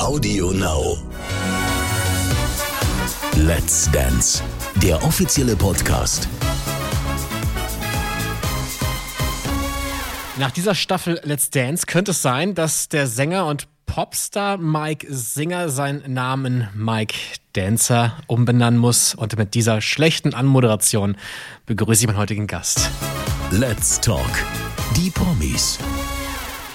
Audio Now. Let's Dance, der offizielle Podcast. Nach dieser Staffel Let's Dance könnte es sein, dass der Sänger und Popstar Mike Singer seinen Namen Mike Dancer umbenennen muss. Und mit dieser schlechten Anmoderation begrüße ich meinen heutigen Gast. Let's Talk. Die Promis.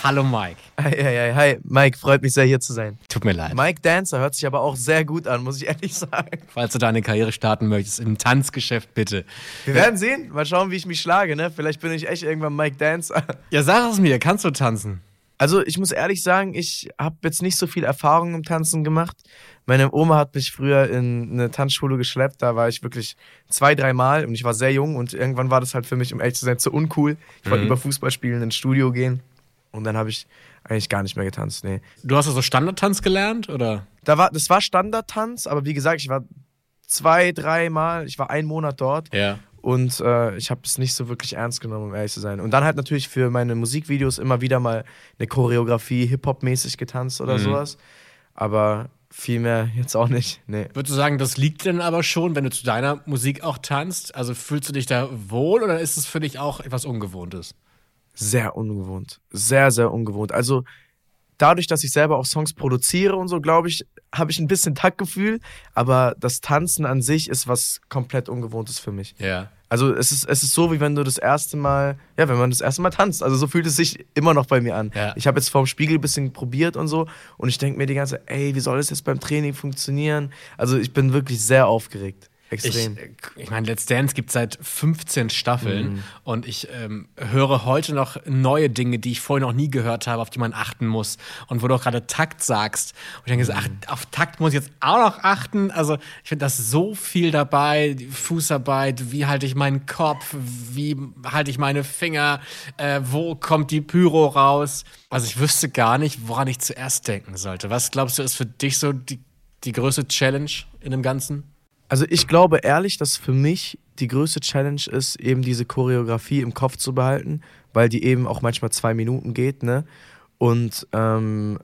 Hallo Mike. Hi, hi, hi, Mike, freut mich sehr hier zu sein. Tut mir leid. Mike Dancer hört sich aber auch sehr gut an, muss ich ehrlich sagen. Falls du deine Karriere starten möchtest, im Tanzgeschäft bitte. Wir werden sehen, mal schauen, wie ich mich schlage, ne? Vielleicht bin ich echt irgendwann Mike Dancer. Ja, sag es mir, kannst du tanzen? Also, ich muss ehrlich sagen, ich habe jetzt nicht so viel Erfahrung im Tanzen gemacht. Meine Oma hat mich früher in eine Tanzschule geschleppt, da war ich wirklich zwei, dreimal und ich war sehr jung und irgendwann war das halt für mich, um ehrlich zu sein, zu uncool. Ich wollte Mhm. über Fußballspielen ins Studio gehen und dann habe ich eigentlich gar nicht mehr getanzt, nee. Du hast also Standardtanz gelernt, oder? Da war, das war Standardtanz, aber wie gesagt, ich war zwei, dreimal, ich war einen Monat dort Ja. und äh, ich habe es nicht so wirklich ernst genommen, um ehrlich zu sein. Und dann halt natürlich für meine Musikvideos immer wieder mal eine Choreografie, Hip-Hop-mäßig getanzt oder Mhm. sowas. Aber viel mehr jetzt auch nicht. Nee. Würdest du sagen, das liegt denn aber schon, wenn du zu deiner Musik auch tanzt? Also fühlst du dich da wohl oder ist es für dich auch etwas Ungewohntes? Sehr ungewohnt. Sehr, sehr ungewohnt. Also dadurch, dass ich selber auch Songs produziere und so, glaube ich, habe ich ein bisschen Taktgefühl. Aber das Tanzen an sich ist was komplett Ungewohntes für mich. Ja. Also es ist, es ist so, wie wenn du das erste Mal, ja, wenn man das erste Mal tanzt. Also so fühlt es sich immer noch bei mir an. Ja. Ich habe jetzt vorm Spiegel ein bisschen probiert und so und ich denke mir die ganze Zeit, ey, wie soll das jetzt beim Training funktionieren? Also ich bin wirklich sehr aufgeregt. Ich, Extrem. ich meine, Let's Dance gibt seit 15 Staffeln und ich ähm, höre heute noch neue Dinge, die ich vorher noch nie gehört habe, auf die man achten muss. Und wo du auch gerade Takt sagst. Und ich denke, so, ach, auf Takt muss ich jetzt auch noch achten. Also ich finde, da ist so viel dabei. Fußarbeit, wie halte ich meinen Kopf, wie halte ich meine Finger, äh, wo kommt die Pyro raus. Also ich wüsste gar nicht, woran ich zuerst denken sollte. Was glaubst du, ist für dich so die, die größte Challenge in dem Ganzen? Also ich glaube ehrlich, dass für mich die größte Challenge ist, eben diese Choreografie im Kopf zu behalten, weil die eben auch manchmal zwei Minuten geht, ne? Und ähm,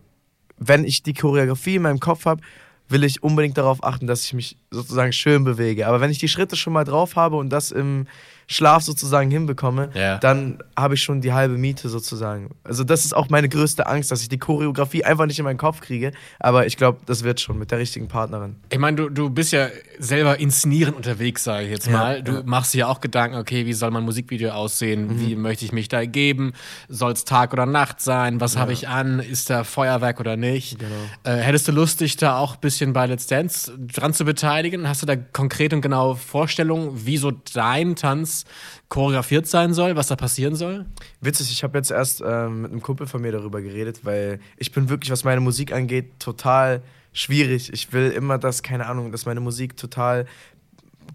wenn ich die Choreografie in meinem Kopf habe, will ich unbedingt darauf achten, dass ich mich sozusagen schön bewege. Aber wenn ich die Schritte schon mal drauf habe und das im Schlaf sozusagen hinbekomme, Ja. dann habe ich schon die halbe Miete sozusagen. Also das ist auch meine größte Angst, dass ich die Choreografie einfach nicht in meinen Kopf kriege. Aber ich glaube, das wird schon mit der richtigen Partnerin. Ich meine, du, du bist ja selber inszenierend unterwegs, sage ich jetzt Ja, mal. Du ja. machst dir ja auch Gedanken, okay, wie soll mein Musikvideo aussehen? Mhm. Wie möchte ich mich da geben? Soll es Tag oder Nacht sein? Was habe ich an? Ist da Feuerwerk oder nicht? Genau. Äh, hättest du Lust, dich da auch ein bisschen bei Let's Dance dran zu beteiligen? Hast du da konkrete und genaue Vorstellungen, wie so dein Tanz choreografiert sein soll, was da passieren soll? Witzig, ich habe jetzt erst ähm, mit einem Kumpel von mir darüber geredet, weil ich bin wirklich, was meine Musik angeht, total schwierig. Ich will immer, dass, keine Ahnung, dass meine Musik total,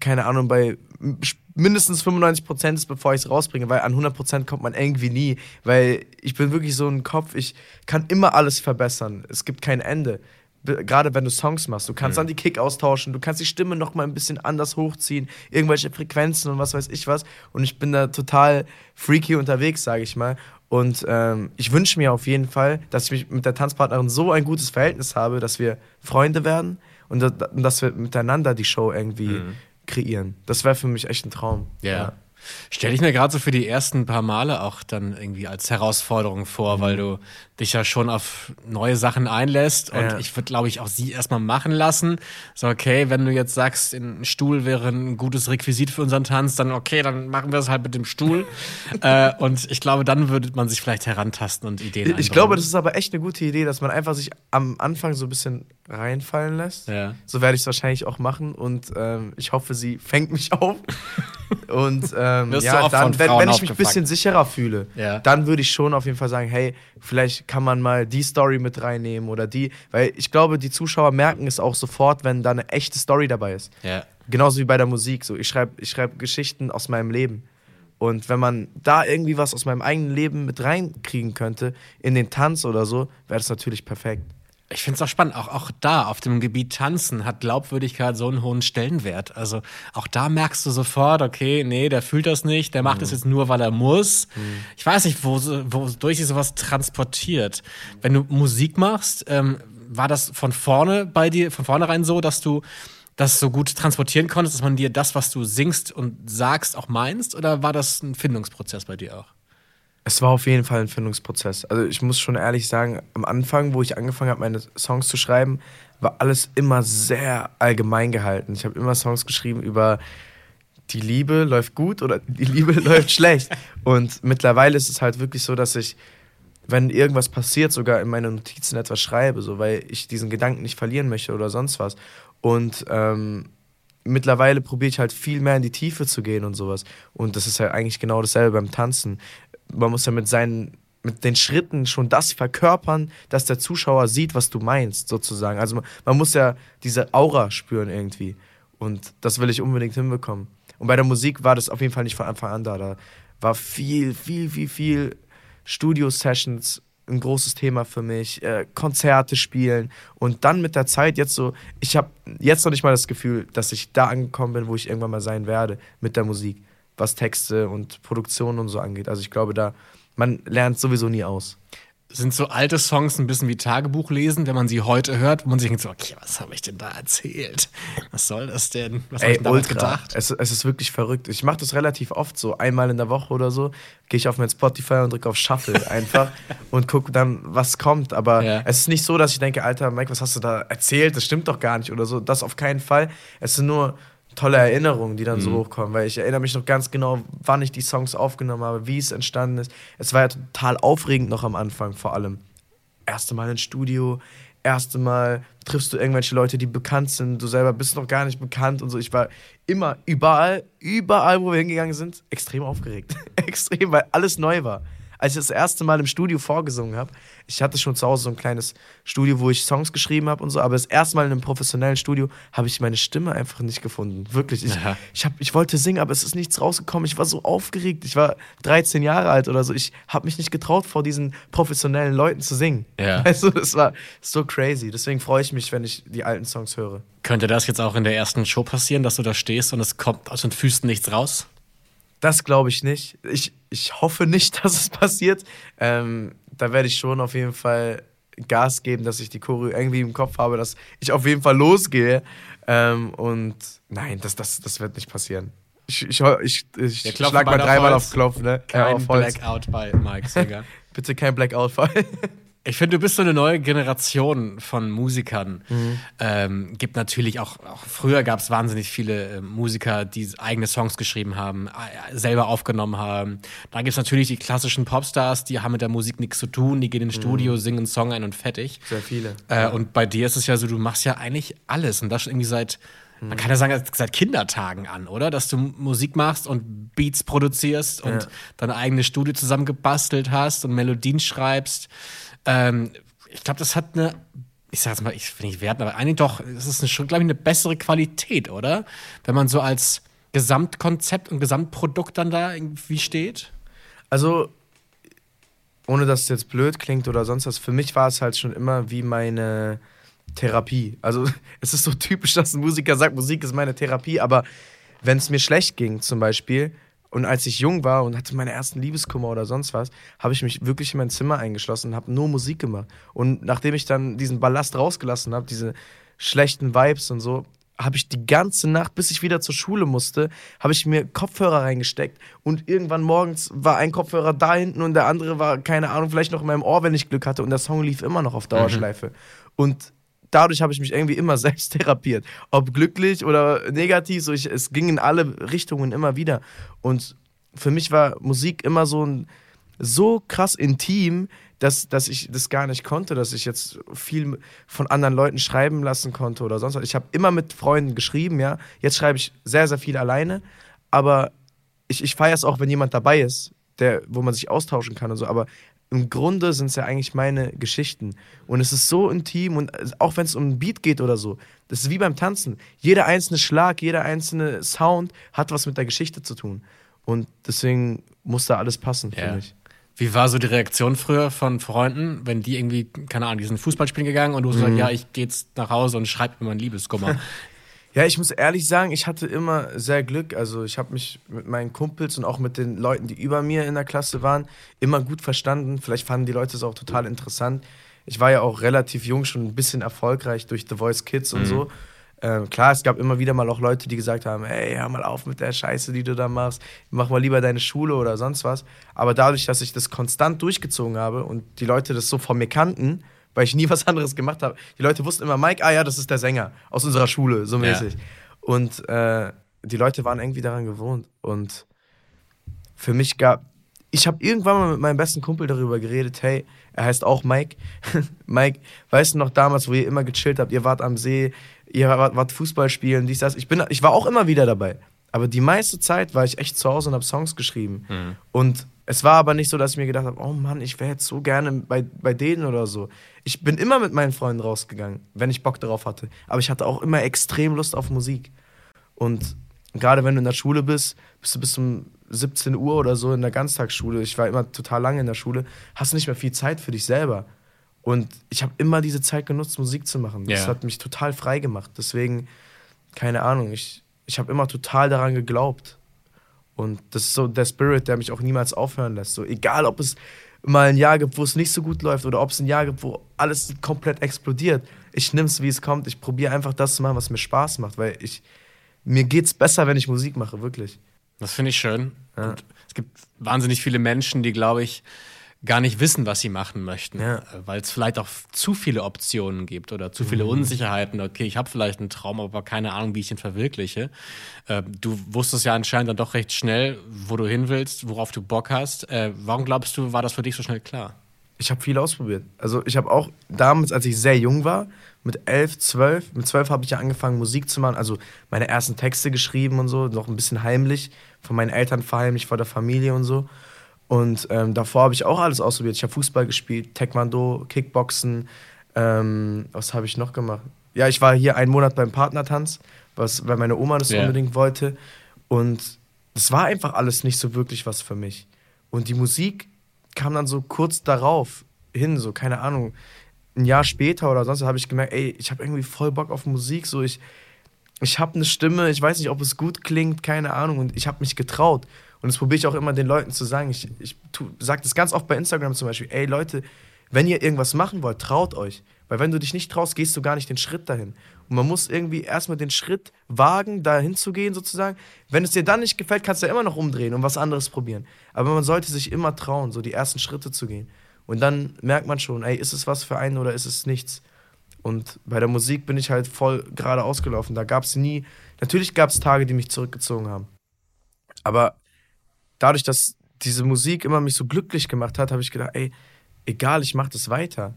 keine Ahnung, bei mindestens 95% ist, bevor ich es rausbringe, weil an 100% kommt man irgendwie nie, weil ich bin wirklich so ein Kopf, ich kann immer alles verbessern. Es gibt kein Ende. Gerade wenn du Songs machst, du kannst dann die Kick austauschen, du kannst die Stimme noch mal ein bisschen anders hochziehen, irgendwelche Frequenzen und was weiß ich was. Und ich bin da total freaky unterwegs, sage ich mal. Und ähm, ich wünsche mir auf jeden Fall, dass ich mich mit der Tanzpartnerin so ein gutes Verhältnis habe, dass wir Freunde werden und, da- und dass wir miteinander die Show irgendwie kreieren. Das wäre für mich echt ein Traum. Stell ich mir gerade so für die ersten paar Male auch dann irgendwie als Herausforderung vor, weil du dich ja schon auf neue Sachen einlässt und Ja. ich würde, glaube ich, auch sie erstmal machen lassen. So, okay, wenn du jetzt sagst, ein Stuhl wäre ein gutes Requisit für unseren Tanz, dann okay, dann machen wir es halt mit dem Stuhl. äh, und ich glaube, dann würde man sich vielleicht herantasten und Ideen Ich einbringen. glaube, das ist aber echt eine gute Idee, dass man einfach sich am Anfang so ein bisschen reinfallen lässt. Ja. So werde ich es wahrscheinlich auch machen und ähm, ich hoffe, sie fängt mich auf. Und ähm, ja, dann, wenn, wenn ich mich ein bisschen sicherer fühle, Ja. dann würde ich schon auf jeden Fall sagen, hey, vielleicht kann man mal die Story mit reinnehmen oder die, weil ich glaube, die Zuschauer merken es auch sofort, wenn da eine echte Story dabei ist. Ja. Genauso wie bei der Musik. So, ich schreibe ich schreib Geschichten aus meinem Leben. Und wenn man da irgendwie was aus meinem eigenen Leben mit reinkriegen könnte, in den Tanz oder so, wäre das natürlich perfekt. Ich finde es auch spannend. Auch, auch da auf dem Gebiet Tanzen hat Glaubwürdigkeit so einen hohen Stellenwert. Also auch da merkst du sofort, okay, nee, der fühlt das nicht, der macht es jetzt nur, weil er muss. Ich weiß nicht, wo, wodurch sich sowas transportiert. Wenn du Musik machst, ähm, war das von vorne bei dir, von vornherein so, dass du das so gut transportieren konntest, dass man dir das, was du singst und sagst, auch meinst? Oder war das ein Findungsprozess bei dir auch? Es war auf jeden Fall ein Findungsprozess. Also ich muss schon ehrlich sagen, am Anfang, wo ich angefangen habe, meine Songs zu schreiben, war alles immer sehr allgemein gehalten. Ich habe immer Songs geschrieben über die Liebe läuft gut oder die Liebe läuft schlecht. Und mittlerweile ist es halt wirklich so, dass ich, wenn irgendwas passiert, sogar in meine Notizen etwas schreibe, so weil ich diesen Gedanken nicht verlieren möchte oder sonst was. Und ähm, mittlerweile probiere ich halt viel mehr in die Tiefe zu gehen und sowas. Und das ist ja eigentlich genau dasselbe beim Tanzen. Man muss ja mit seinen mit den Schritten schon das verkörpern, dass der Zuschauer sieht, was du meinst, sozusagen. Also man, man muss ja diese Aura spüren irgendwie. Und das will ich unbedingt hinbekommen. Und bei der Musik war das auf jeden Fall nicht von Anfang an da. Da war viel, viel, viel, viel Studio-Sessions ein großes Thema für mich, äh, Konzerte spielen und dann mit der Zeit jetzt so, ich habe jetzt noch nicht mal das Gefühl, dass ich da angekommen bin, wo ich irgendwann mal sein werde mit der Musik, was Texte und Produktion und so angeht. Also ich glaube, da man lernt sowieso nie aus sind so alte Songs ein bisschen wie Tagebuch lesen, wenn man sie heute hört, wo man sich denkt so, okay, was habe ich denn da erzählt? Was soll das denn? Was habe ich denn damals gedacht? Es, es, ist wirklich verrückt. Ich mache das relativ oft so, einmal in der Woche oder so, gehe ich auf mein Spotify und drücke auf Shuffle einfach und gucke dann, was kommt. Aber ja. es ist nicht so, dass ich denke, Alter, Mike, was hast du da erzählt? Das stimmt doch gar nicht oder so. Das auf keinen Fall. Es sind nur tolle Erinnerungen, die dann mhm. so hochkommen, weil ich erinnere mich noch ganz genau, wann ich die Songs aufgenommen habe, wie es entstanden ist. Es war ja total aufregend noch am Anfang vor allem. Erste Mal ins Studio, erste Mal triffst du irgendwelche Leute, die bekannt sind, du selber bist noch gar nicht bekannt und so. Ich war immer überall, überall, wo wir hingegangen sind, extrem aufgeregt. extrem, weil alles neu war als ich das erste Mal im Studio vorgesungen habe, ich hatte schon zu Hause so ein kleines Studio, wo ich Songs geschrieben habe und so, aber das erste Mal in einem professionellen Studio habe ich meine Stimme einfach nicht gefunden. Wirklich. Ich, ich, hab, ich wollte singen, aber es ist nichts rausgekommen. Ich war so aufgeregt. Ich war 13 Jahre alt oder so. Ich habe mich nicht getraut, vor diesen professionellen Leuten zu singen. Ja. Also, das war so crazy. Deswegen freue ich mich, wenn ich die alten Songs höre. Könnte das jetzt auch in der ersten Show passieren, dass du da stehst und es kommt aus den Füßen nichts raus? Das glaube ich nicht. Ich, ich hoffe nicht, dass es passiert. Ähm, da werde ich schon auf jeden Fall Gas geben, dass ich die Choreo irgendwie im Kopf habe, dass ich auf jeden Fall losgehe. Ähm, und nein, das, das, das wird nicht passieren. Ich, ich, ich, ich schlag mal dreimal auf Klopf, ne? Kein ja, Blackout bei Mike Singer. Bitte kein Blackout-Fall. Ich finde, du bist so eine neue Generation von Musikern. Mhm. Ähm, gibt natürlich auch, auch früher gab es wahnsinnig viele äh, Musiker, die eigene Songs geschrieben haben, äh, selber aufgenommen haben. Da gibt es natürlich die klassischen Popstars, die haben mit der Musik nichts zu tun, die gehen ins mhm. Studio, singen einen Song ein und fertig. Sehr viele. Äh, ja. Und bei dir ist es ja so, du machst ja eigentlich alles und das irgendwie seit man kann ja sagen, seit Kindertagen an, oder? Dass du Musik machst und Beats produzierst und ja. dein eigenes Studio zusammengebastelt hast und Melodien schreibst. Ähm, ich glaube, das hat eine, ich sage jetzt mal, ich will nicht werten, aber eigentlich doch, es ist schon, glaube ich, eine bessere Qualität, oder? Wenn man so als Gesamtkonzept und Gesamtprodukt dann da irgendwie steht. Also, ohne dass es jetzt blöd klingt oder sonst was, für mich war es halt schon immer wie meine Therapie. Also, es ist so typisch, dass ein Musiker sagt, Musik ist meine Therapie, aber wenn es mir schlecht ging, zum Beispiel, und als ich jung war und hatte meine ersten Liebeskummer oder sonst was, habe ich mich wirklich in mein Zimmer eingeschlossen und habe nur Musik gemacht. Und nachdem ich dann diesen Ballast rausgelassen habe, diese schlechten Vibes und so, habe ich die ganze Nacht, bis ich wieder zur Schule musste, habe ich mir Kopfhörer reingesteckt und irgendwann morgens war ein Kopfhörer da hinten und der andere war, keine Ahnung, vielleicht noch in meinem Ohr, wenn ich Glück hatte und der Song lief immer noch auf Dauerschleife. Mhm. Und dadurch habe ich mich irgendwie immer selbst therapiert. Ob glücklich oder negativ, so ich, es ging in alle Richtungen immer wieder. Und für mich war Musik immer so ein so krass intim, dass, dass ich das gar nicht konnte, dass ich jetzt viel von anderen Leuten schreiben lassen konnte oder sonst was. Ich habe immer mit Freunden geschrieben, ja. Jetzt schreibe ich sehr, sehr viel alleine, aber ich, ich feiere es auch, wenn jemand dabei ist, der, wo man sich austauschen kann und so. Aber im Grunde sind es ja eigentlich meine Geschichten. Und es ist so intim und auch wenn es um ein Beat geht oder so, das ist wie beim Tanzen. Jeder einzelne Schlag, jeder einzelne Sound hat was mit der Geschichte zu tun. Und deswegen muss da alles passen, ja. finde ich. Wie war so die Reaktion früher von Freunden, wenn die irgendwie, keine Ahnung, die sind Fußball spielen gegangen und du mhm. sagst, ja, ich gehe jetzt nach Hause und schreibe mir mein Liebeskummer. Ja, ich muss ehrlich sagen, ich hatte immer sehr Glück. Also ich habe mich mit meinen Kumpels und auch mit den Leuten, die über mir in der Klasse waren, immer gut verstanden. Vielleicht fanden die Leute es auch total interessant. ich war ja auch relativ jung schon ein bisschen erfolgreich durch The Voice Kids und so. Ähm, klar, es gab immer wieder mal auch Leute, die gesagt haben, ey, hör mal auf mit der Scheiße, die du da machst, mach mal lieber deine Schule oder sonst was. Aber dadurch, dass ich das konstant durchgezogen habe und die Leute das so von mir kannten, weil ich nie was anderes gemacht habe, die Leute wussten immer, Mike, ah ja, das ist der Sänger aus unserer Schule, so Ja. mäßig. Und äh, die Leute waren irgendwie daran gewohnt. Und für mich gab, ich habe irgendwann mal mit meinem besten Kumpel darüber geredet, hey, er heißt auch Mike. Mike, weißt du noch damals, wo ihr immer gechillt habt, ihr wart am See, ihr wart, wart Fußball spielen, dies, das. Ich, bin, ich war auch immer wieder dabei. Aber die meiste Zeit war ich echt zu Hause und habe Songs geschrieben. Und es war aber nicht so, dass ich mir gedacht habe, oh Mann, ich wäre jetzt so gerne bei, bei denen oder so. Ich bin immer mit meinen Freunden rausgegangen, wenn ich Bock darauf hatte. Aber ich hatte auch immer extrem Lust auf Musik. Und gerade wenn du in der Schule bist, bist du bis um 17 Uhr oder so in der Ganztagsschule. Ich war immer total lange in der Schule. Hast du nicht mehr viel Zeit für dich selber. Und ich habe immer diese Zeit genutzt, Musik zu machen. Das Ja. hat mich total frei gemacht. Deswegen, keine Ahnung, ich, ich habe immer total daran geglaubt. Und das ist so der Spirit, der mich auch niemals aufhören lässt. So, egal, ob es mal ein Jahr gibt, wo es nicht so gut läuft oder ob es ein Jahr gibt, wo alles komplett explodiert. Ich nehme es, wie es kommt. Ich probiere einfach das zu machen, was mir Spaß macht, weil ich mir geht's besser, wenn ich Musik mache, wirklich. Das finde ich schön. Ja. Und es gibt wahnsinnig viele Menschen, die, glaube ich, gar nicht wissen, was sie machen möchten, Ja. Äh, weil es vielleicht auch zu viele Optionen gibt oder zu viele Unsicherheiten. Okay, ich habe vielleicht einen Traum, aber keine Ahnung, wie ich ihn verwirkliche. Äh, du wusstest ja anscheinend dann doch recht schnell, wo du hin willst, worauf du Bock hast. Äh, warum glaubst du, war das für dich so schnell klar? Ich habe viel ausprobiert. Also ich habe auch damals, als ich sehr jung war, mit elf, zwölf, mit zwölf habe ich ja angefangen, Musik zu machen. Also meine ersten Texte geschrieben und so, noch ein bisschen heimlich, von meinen Eltern verheimlicht, vor der Familie und so. Und ähm, davor habe ich auch alles ausprobiert. Ich habe Fußball gespielt, Taekwondo, Kickboxen. Ähm, was habe ich noch gemacht? Ja, ich war hier einen Monat beim Partnertanz, was, weil meine Oma das Ja. unbedingt wollte. Und das war einfach alles nicht so wirklich was für mich. Und die Musik kam dann so kurz darauf hin, so keine Ahnung, ein Jahr später oder sonst habe ich gemerkt, ey, ich habe irgendwie voll Bock auf Musik, so ich ich habe eine Stimme, ich weiß nicht, ob es gut klingt, keine Ahnung und ich habe mich getraut und das probiere ich auch immer den Leuten zu sagen. Ich, ich sage das ganz oft bei Instagram zum Beispiel, ey Leute, wenn ihr irgendwas machen wollt, traut euch, weil wenn du dich nicht traust, gehst du gar nicht den Schritt dahin. Und man muss irgendwie erstmal den Schritt wagen, dahin zu gehen sozusagen. Wenn es dir dann nicht gefällt, kannst du ja immer noch umdrehen und was anderes probieren. Aber man sollte sich immer trauen, so die ersten Schritte zu gehen. Und dann merkt man schon, ey, ist es was für einen oder ist es nichts? Und bei der Musik bin ich halt voll gerade ausgelaufen. Da gab es nie, natürlich gab es Tage, die mich zurückgezogen haben. Aber dadurch, dass diese Musik immer mich so glücklich gemacht hat, habe ich gedacht, ey, egal, ich mache das weiter.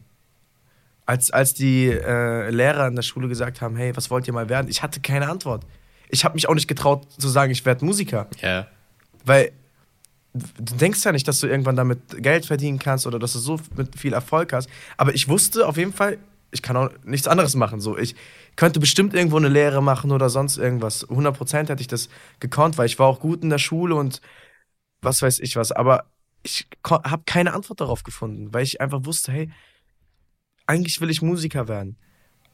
Als, als die äh, Lehrer in der Schule gesagt haben, hey, was wollt ihr mal werden? Ich hatte keine Antwort. Ich habe mich auch nicht getraut zu sagen, ich werde Musiker. Ja. Weil du denkst ja nicht, dass du irgendwann damit Geld verdienen kannst oder dass du so mit viel Erfolg hast. Aber ich wusste auf jeden Fall, ich kann auch nichts anderes machen. So, ich könnte bestimmt irgendwo eine Lehre machen oder sonst irgendwas. 100% hätte ich das gekonnt, weil ich war auch gut in der Schule und was weiß ich was. Aber ich habe keine Antwort darauf gefunden, weil ich einfach wusste, hey, eigentlich will ich Musiker werden.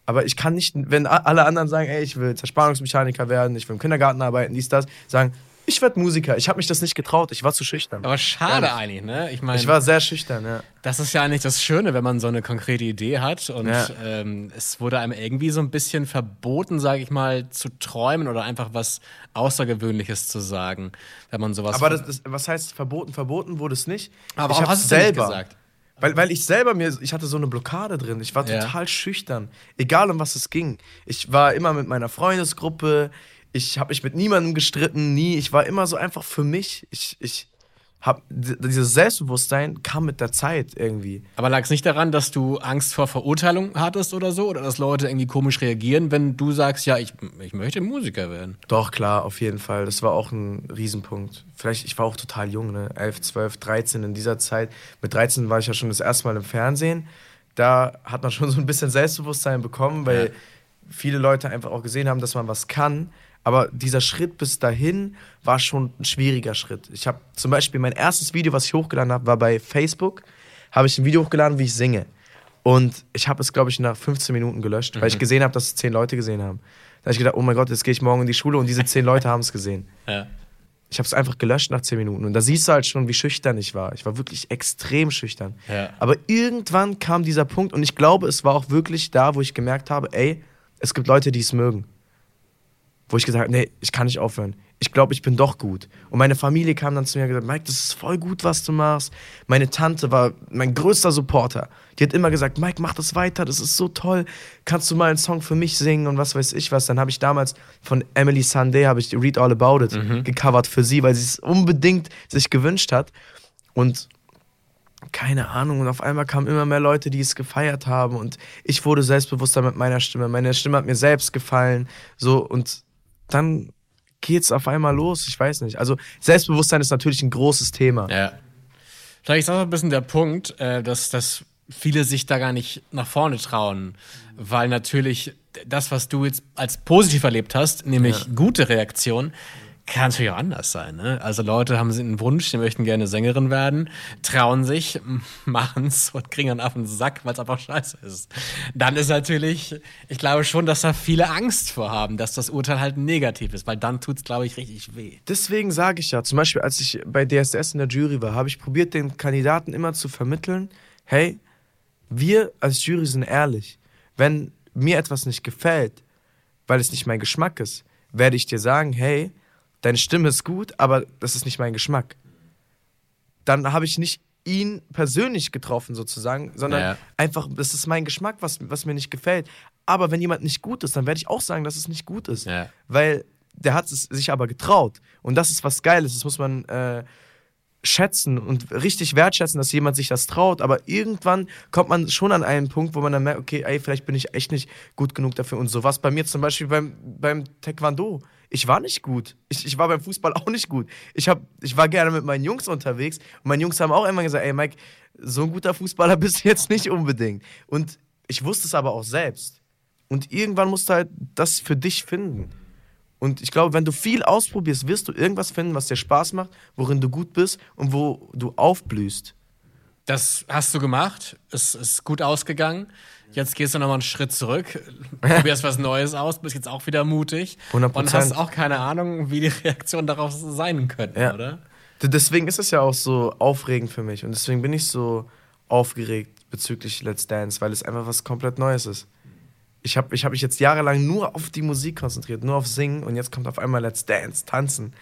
Aber ich kann nicht, wenn alle anderen sagen, ey, ich will Zerspannungsmechaniker werden, ich will im Kindergarten arbeiten, dies, das, sagen, ich werde Musiker. Ich habe mich das nicht getraut, ich war zu schüchtern. Aber schade Ehrlich. eigentlich, ne? Ich meine, Ich war sehr schüchtern, ja. Das ist ja eigentlich das Schöne, wenn man so eine konkrete Idee hat und Ja. ähm, es wurde einem irgendwie so ein bisschen verboten, sage ich mal, zu träumen oder einfach was Außergewöhnliches zu sagen, wenn man sowas. Aber das, das, was heißt verboten? Verboten wurde es nicht. Aber ich warum hab's hast du nicht gesagt? Weil, weil ich selber mir, ich hatte so eine Blockade drin. Ich war Ja. total schüchtern. Egal um was es ging. Ich war immer mit meiner Freundesgruppe. Ich habe mich mit niemandem gestritten, nie. Ich war immer so einfach für mich. Ich, ich hab, dieses Selbstbewusstsein kam mit der Zeit irgendwie. Aber lag es nicht daran, dass du Angst vor Verurteilung hattest oder so? Oder dass Leute irgendwie komisch reagieren, wenn du sagst, ja, ich, ich möchte Musiker werden? Doch, klar, auf jeden Fall. Das war auch ein Riesenpunkt. Vielleicht, ich war auch total jung, ne? 11, 12, 13 in dieser Zeit. Mit 13 war ich ja schon das erste Mal im Fernsehen. Da hat man schon so ein bisschen Selbstbewusstsein bekommen, weil Ja. Viele Leute einfach auch gesehen haben, dass man was kann. Aber dieser Schritt bis dahin war schon ein schwieriger Schritt. Ich habe zum Beispiel mein erstes Video, was ich hochgeladen habe, war bei Facebook. Habe ich ein Video hochgeladen, wie ich singe. Und ich habe es, glaube ich, nach 15 Minuten gelöscht, weil ich gesehen habe, dass es 10 Leute gesehen haben. Da habe ich gedacht, oh mein Gott, jetzt gehe ich morgen in die Schule und diese 10 Leute haben es gesehen. Ja. Ich habe es einfach gelöscht nach zehn Minuten. Und da siehst du halt schon, wie schüchtern ich war. Ich war wirklich extrem schüchtern. Ja. Aber irgendwann kam dieser Punkt und ich glaube, es war auch wirklich da, wo ich gemerkt habe, ey, es gibt Leute, die es mögen. Wo ich gesagt habe, nee, ich kann nicht aufhören. Ich glaube, ich bin doch gut. Und meine Familie kam dann zu mir und gesagt, Mike, das ist voll gut, was du machst. Meine Tante war mein größter Supporter. Die hat immer gesagt, Mike, mach das weiter, das ist so toll. Kannst du mal einen Song für mich singen und was weiß ich was. Dann habe ich damals von Emily Sandé habe ich Read All About It gecovert für sie, weil sie es unbedingt sich gewünscht hat. Und keine Ahnung, und auf einmal kamen immer mehr Leute, die es gefeiert haben und ich wurde selbstbewusster mit meiner Stimme. Meine Stimme hat mir selbst gefallen, so und dann geht's auf einmal los. Ich weiß nicht. Also Selbstbewusstsein ist natürlich ein großes Thema. Ja. Vielleicht ist auch ein bisschen der Punkt, äh, dass, dass viele sich da gar nicht nach vorne trauen, weil natürlich das, was du jetzt als positiv erlebt hast, nämlich gute Reaktion, kann natürlich auch anders sein. Ne? Also Leute haben einen Wunsch, die möchten gerne Sängerin werden, trauen sich, machen es und kriegen dann auf den Sack, weil es einfach scheiße ist. Dann ist natürlich, ich glaube schon, dass da viele Angst vor haben, dass das Urteil halt negativ ist, weil dann tut es, glaube ich, richtig weh. Deswegen sage ich ja, zum Beispiel, als ich bei DSDS in der Jury war, habe ich probiert, den Kandidaten immer zu vermitteln, hey, wir als Jury sind ehrlich. Wenn mir etwas nicht gefällt, weil es nicht mein Geschmack ist, werde ich dir sagen, hey, deine Stimme ist gut, aber das ist nicht mein Geschmack. Dann habe ich nicht ihn persönlich getroffen sozusagen, sondern Ja. einfach, das ist mein Geschmack, was, was mir nicht gefällt. Aber wenn jemand nicht gut ist, dann werde ich auch sagen, dass es nicht gut ist. Ja. Weil der hat es sich aber getraut. Und das ist was Geiles, das muss man äh, schätzen und richtig wertschätzen, dass jemand sich das traut. Aber irgendwann kommt man schon an einen Punkt, wo man dann merkt, okay, ey, vielleicht bin ich echt nicht gut genug dafür. Und so was bei mir zum Beispiel beim, beim Taekwondo. Ich war nicht gut. Ich, ich war beim Fußball auch nicht gut. Ich, hab, ich war gerne mit meinen Jungs unterwegs und meine Jungs haben auch immer gesagt, ey Mike, so ein guter Fußballer bist du jetzt nicht unbedingt. Und ich wusste es aber auch selbst. Und irgendwann musst du halt das für dich finden. Und ich glaube, wenn du viel ausprobierst, wirst du irgendwas finden, was dir Spaß macht, worin du gut bist und wo du aufblühst. Das hast du gemacht, es ist gut ausgegangen. Jetzt gehst du nochmal einen Schritt zurück, probierst was Neues aus, bist jetzt auch wieder mutig 100%. und hast auch keine Ahnung, wie die Reaktionen darauf sein könnten, Ja. oder? Deswegen ist es ja auch so aufregend für mich und deswegen bin ich so aufgeregt bezüglich Let's Dance, weil es einfach was komplett Neues ist. Ich habe ich hab mich jetzt jahrelang nur auf die Musik konzentriert, nur auf Singen und jetzt kommt auf einmal Let's Dance, Tanzen.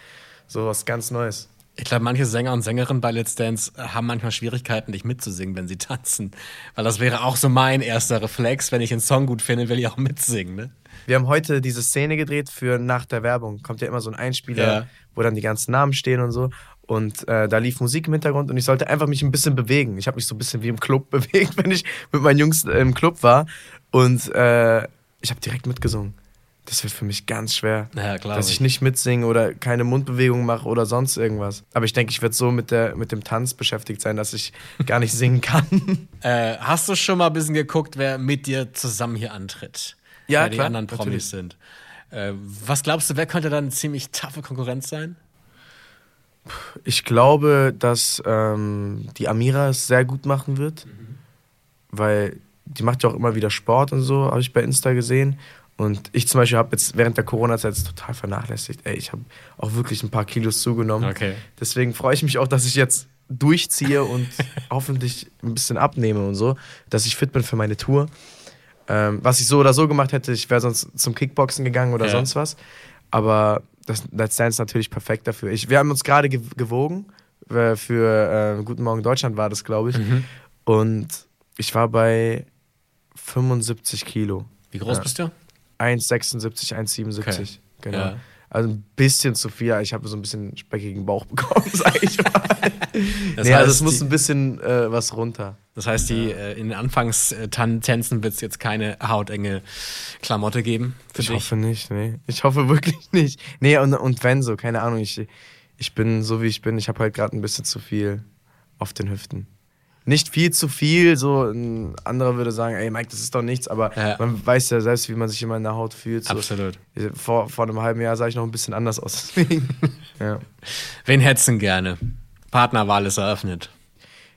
So was ganz Neues. Ich glaube, manche Sänger und Sängerinnen bei Let's Dance haben manchmal Schwierigkeiten, nicht mitzusingen, wenn sie tanzen. Weil das wäre auch so mein erster Reflex, wenn ich einen Song gut finde, will ich auch mitsingen. Ne? Wir haben heute diese Szene gedreht für nach der Werbung. Kommt ja immer so ein Einspieler, Ja. wo dann die ganzen Namen stehen und so. Und äh, da lief Musik im Hintergrund und ich sollte einfach mich ein bisschen bewegen. Ich habe mich so ein bisschen wie im Club bewegt, wenn ich mit meinen Jungs äh, im Club war. Und äh, ich habe direkt mitgesungen. Das wird für mich ganz schwer. Ja, klar. dass ich nicht mitsinge oder keine Mundbewegung mache oder sonst irgendwas. Aber ich denke, ich werde so mit, der, mit dem Tanz beschäftigt sein, dass ich gar nicht singen kann. Äh, hast du schon mal ein bisschen geguckt, wer mit dir zusammen hier antritt? Ja, wer die klar, anderen Promis natürlich. sind. Äh, was glaubst du, wer könnte dann eine ziemlich taffe Konkurrenz sein? Ich glaube, dass ähm, die Amira es sehr gut machen wird, weil die macht ja auch immer wieder Sport und so, habe ich bei Insta gesehen. Und ich zum Beispiel habe jetzt während der Corona-Zeit total vernachlässigt. Ey, ich habe auch wirklich ein paar Kilos zugenommen. Okay. Deswegen freue ich mich auch, dass ich jetzt durchziehe und hoffentlich ein bisschen abnehme und so, dass ich fit bin für meine Tour. Ähm, was ich so oder so gemacht hätte, ich wäre sonst zum Kickboxen gegangen oder Ja. sonst was. Aber das Let's Dance ist natürlich perfekt dafür. Ich, wir haben uns gerade ge gewogen. äh, Für äh, Guten Morgen Deutschland war das, glaube ich. Mhm. Und ich war bei 75 Kilo. Wie groß Ja. bist du? 1,76, 1,77. Okay. Genau. Ja. Also ein bisschen zu viel. Ich habe so ein bisschen speckigen Bauch bekommen, sag ich mal. Das nee, also heißt, es muss ein bisschen äh, was runter. Das heißt, die, äh, in den Anfangstänzen wird es jetzt keine hautenge Klamotte geben für Ich dich. hoffe nicht, nee. Ich hoffe wirklich nicht. Nee, und, und wenn so, keine Ahnung, ich, ich bin so wie ich bin, ich habe halt gerade ein bisschen zu viel auf den Hüften. Nicht viel zu viel, so ein anderer würde sagen, ey Mike, das ist doch nichts, aber Ja. man weiß ja selbst, wie man sich immer in der Haut fühlt. So. Absolut. Vor, vor einem halben Jahr sah ich noch ein bisschen anders aus. Ja. Wen hetzen gerne? Partnerwahl ist eröffnet.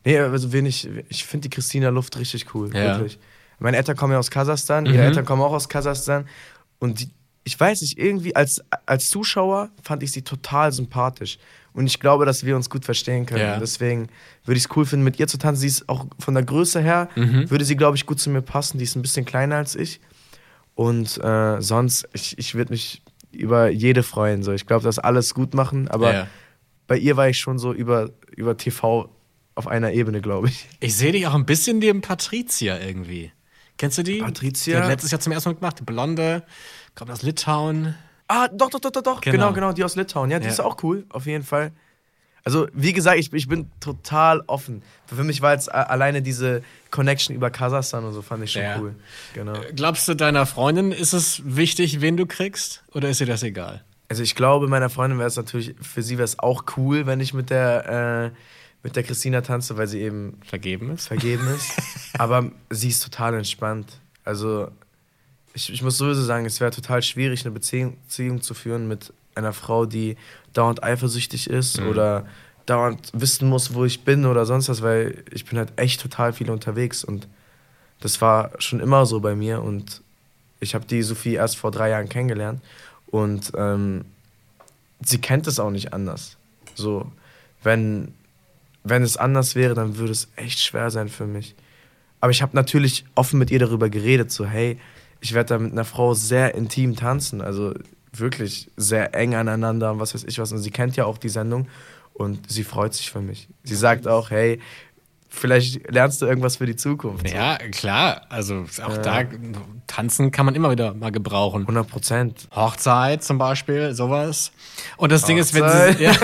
Nee, also wen ich, ich finde die Christina Luft richtig cool, Ja. wirklich. Meine Eltern kommen ja aus Kasachstan, ihre Mhm. Eltern kommen auch aus Kasachstan und die, ich weiß nicht, irgendwie als, als Zuschauer fand ich sie total sympathisch. Und ich glaube, dass wir uns gut verstehen können. Ja. Deswegen würde ich es cool finden, mit ihr zu tanzen. Sie ist auch von der Größe her, Mhm. würde sie, glaube ich, gut zu mir passen. Die ist ein bisschen kleiner als ich. Und äh, sonst, ich, ich würde mich über jede freuen. So. Ich glaube, das alles gut machen. Aber Ja. bei ihr war ich schon so über, über TV auf einer Ebene, glaube ich. Ich sehe dich auch ein bisschen neben Patricia irgendwie. Kennst du die? Patricia? Die hat letztes Jahr zum ersten Mal gemacht. Die Blonde, kommt aus Litauen. Ah, doch, doch, doch, doch, doch. Genau. Genau, genau, die aus Litauen. Ja, die Ja. ist auch cool, auf jeden Fall. Also, wie gesagt, ich, ich bin total offen. Für mich war jetzt äh, alleine diese Connection über Kasachstan und so, fand ich schon Ja. cool. Genau. Glaubst du, deiner Freundin ist es wichtig, wen du kriegst? Oder ist dir das egal? Also, ich glaube, meiner Freundin wäre es natürlich, für sie wäre es auch cool, wenn ich mit der, äh, mit der Christina tanze, weil sie eben Vergeben ist? vergeben ist. Aber sie ist total entspannt. Also, ich, ich muss sowieso sagen, es wäre total schwierig, eine Beziehung, Beziehung zu führen mit einer Frau, die dauernd eifersüchtig ist oder dauernd wissen muss, wo ich bin oder sonst was, weil ich bin halt echt total viel unterwegs und das war schon immer so bei mir und ich habe die Sophie erst vor drei Jahren kennengelernt und ähm, sie kennt es auch nicht anders. So, wenn, wenn es anders wäre, dann würde es echt schwer sein für mich. Aber ich habe natürlich offen mit ihr darüber geredet, so hey, ich werde da mit einer Frau sehr intim tanzen, also wirklich sehr eng aneinander und was weiß ich was. Und sie kennt ja auch die Sendung und sie freut sich für mich. Sie sagt auch, hey, vielleicht lernst du irgendwas für die Zukunft. Ja, klar. Also auch da, tanzen kann man immer wieder mal gebrauchen. 100 Prozent. Hochzeit zum Beispiel, sowas. Und das Ding ist, wenn sie, ja,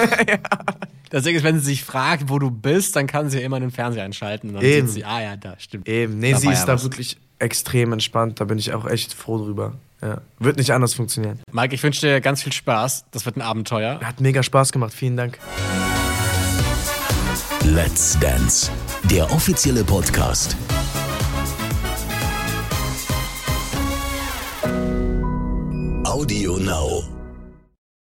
das Ding ist, wenn sie sich fragt, wo du bist, dann kann sie ja immer den Fernseher einschalten und dann Eben. sieht sie, ah ja, da stimmt. Eben, nee, Da sie ist ja da wirklich extrem entspannt. Da bin ich auch echt froh drüber. Ja. Wird nicht anders funktionieren. Mike, ich wünsche dir ganz viel Spaß. Das wird ein Abenteuer. Hat mega Spaß gemacht. Vielen Dank. Let's Dance, der offizielle Podcast. Audio Now.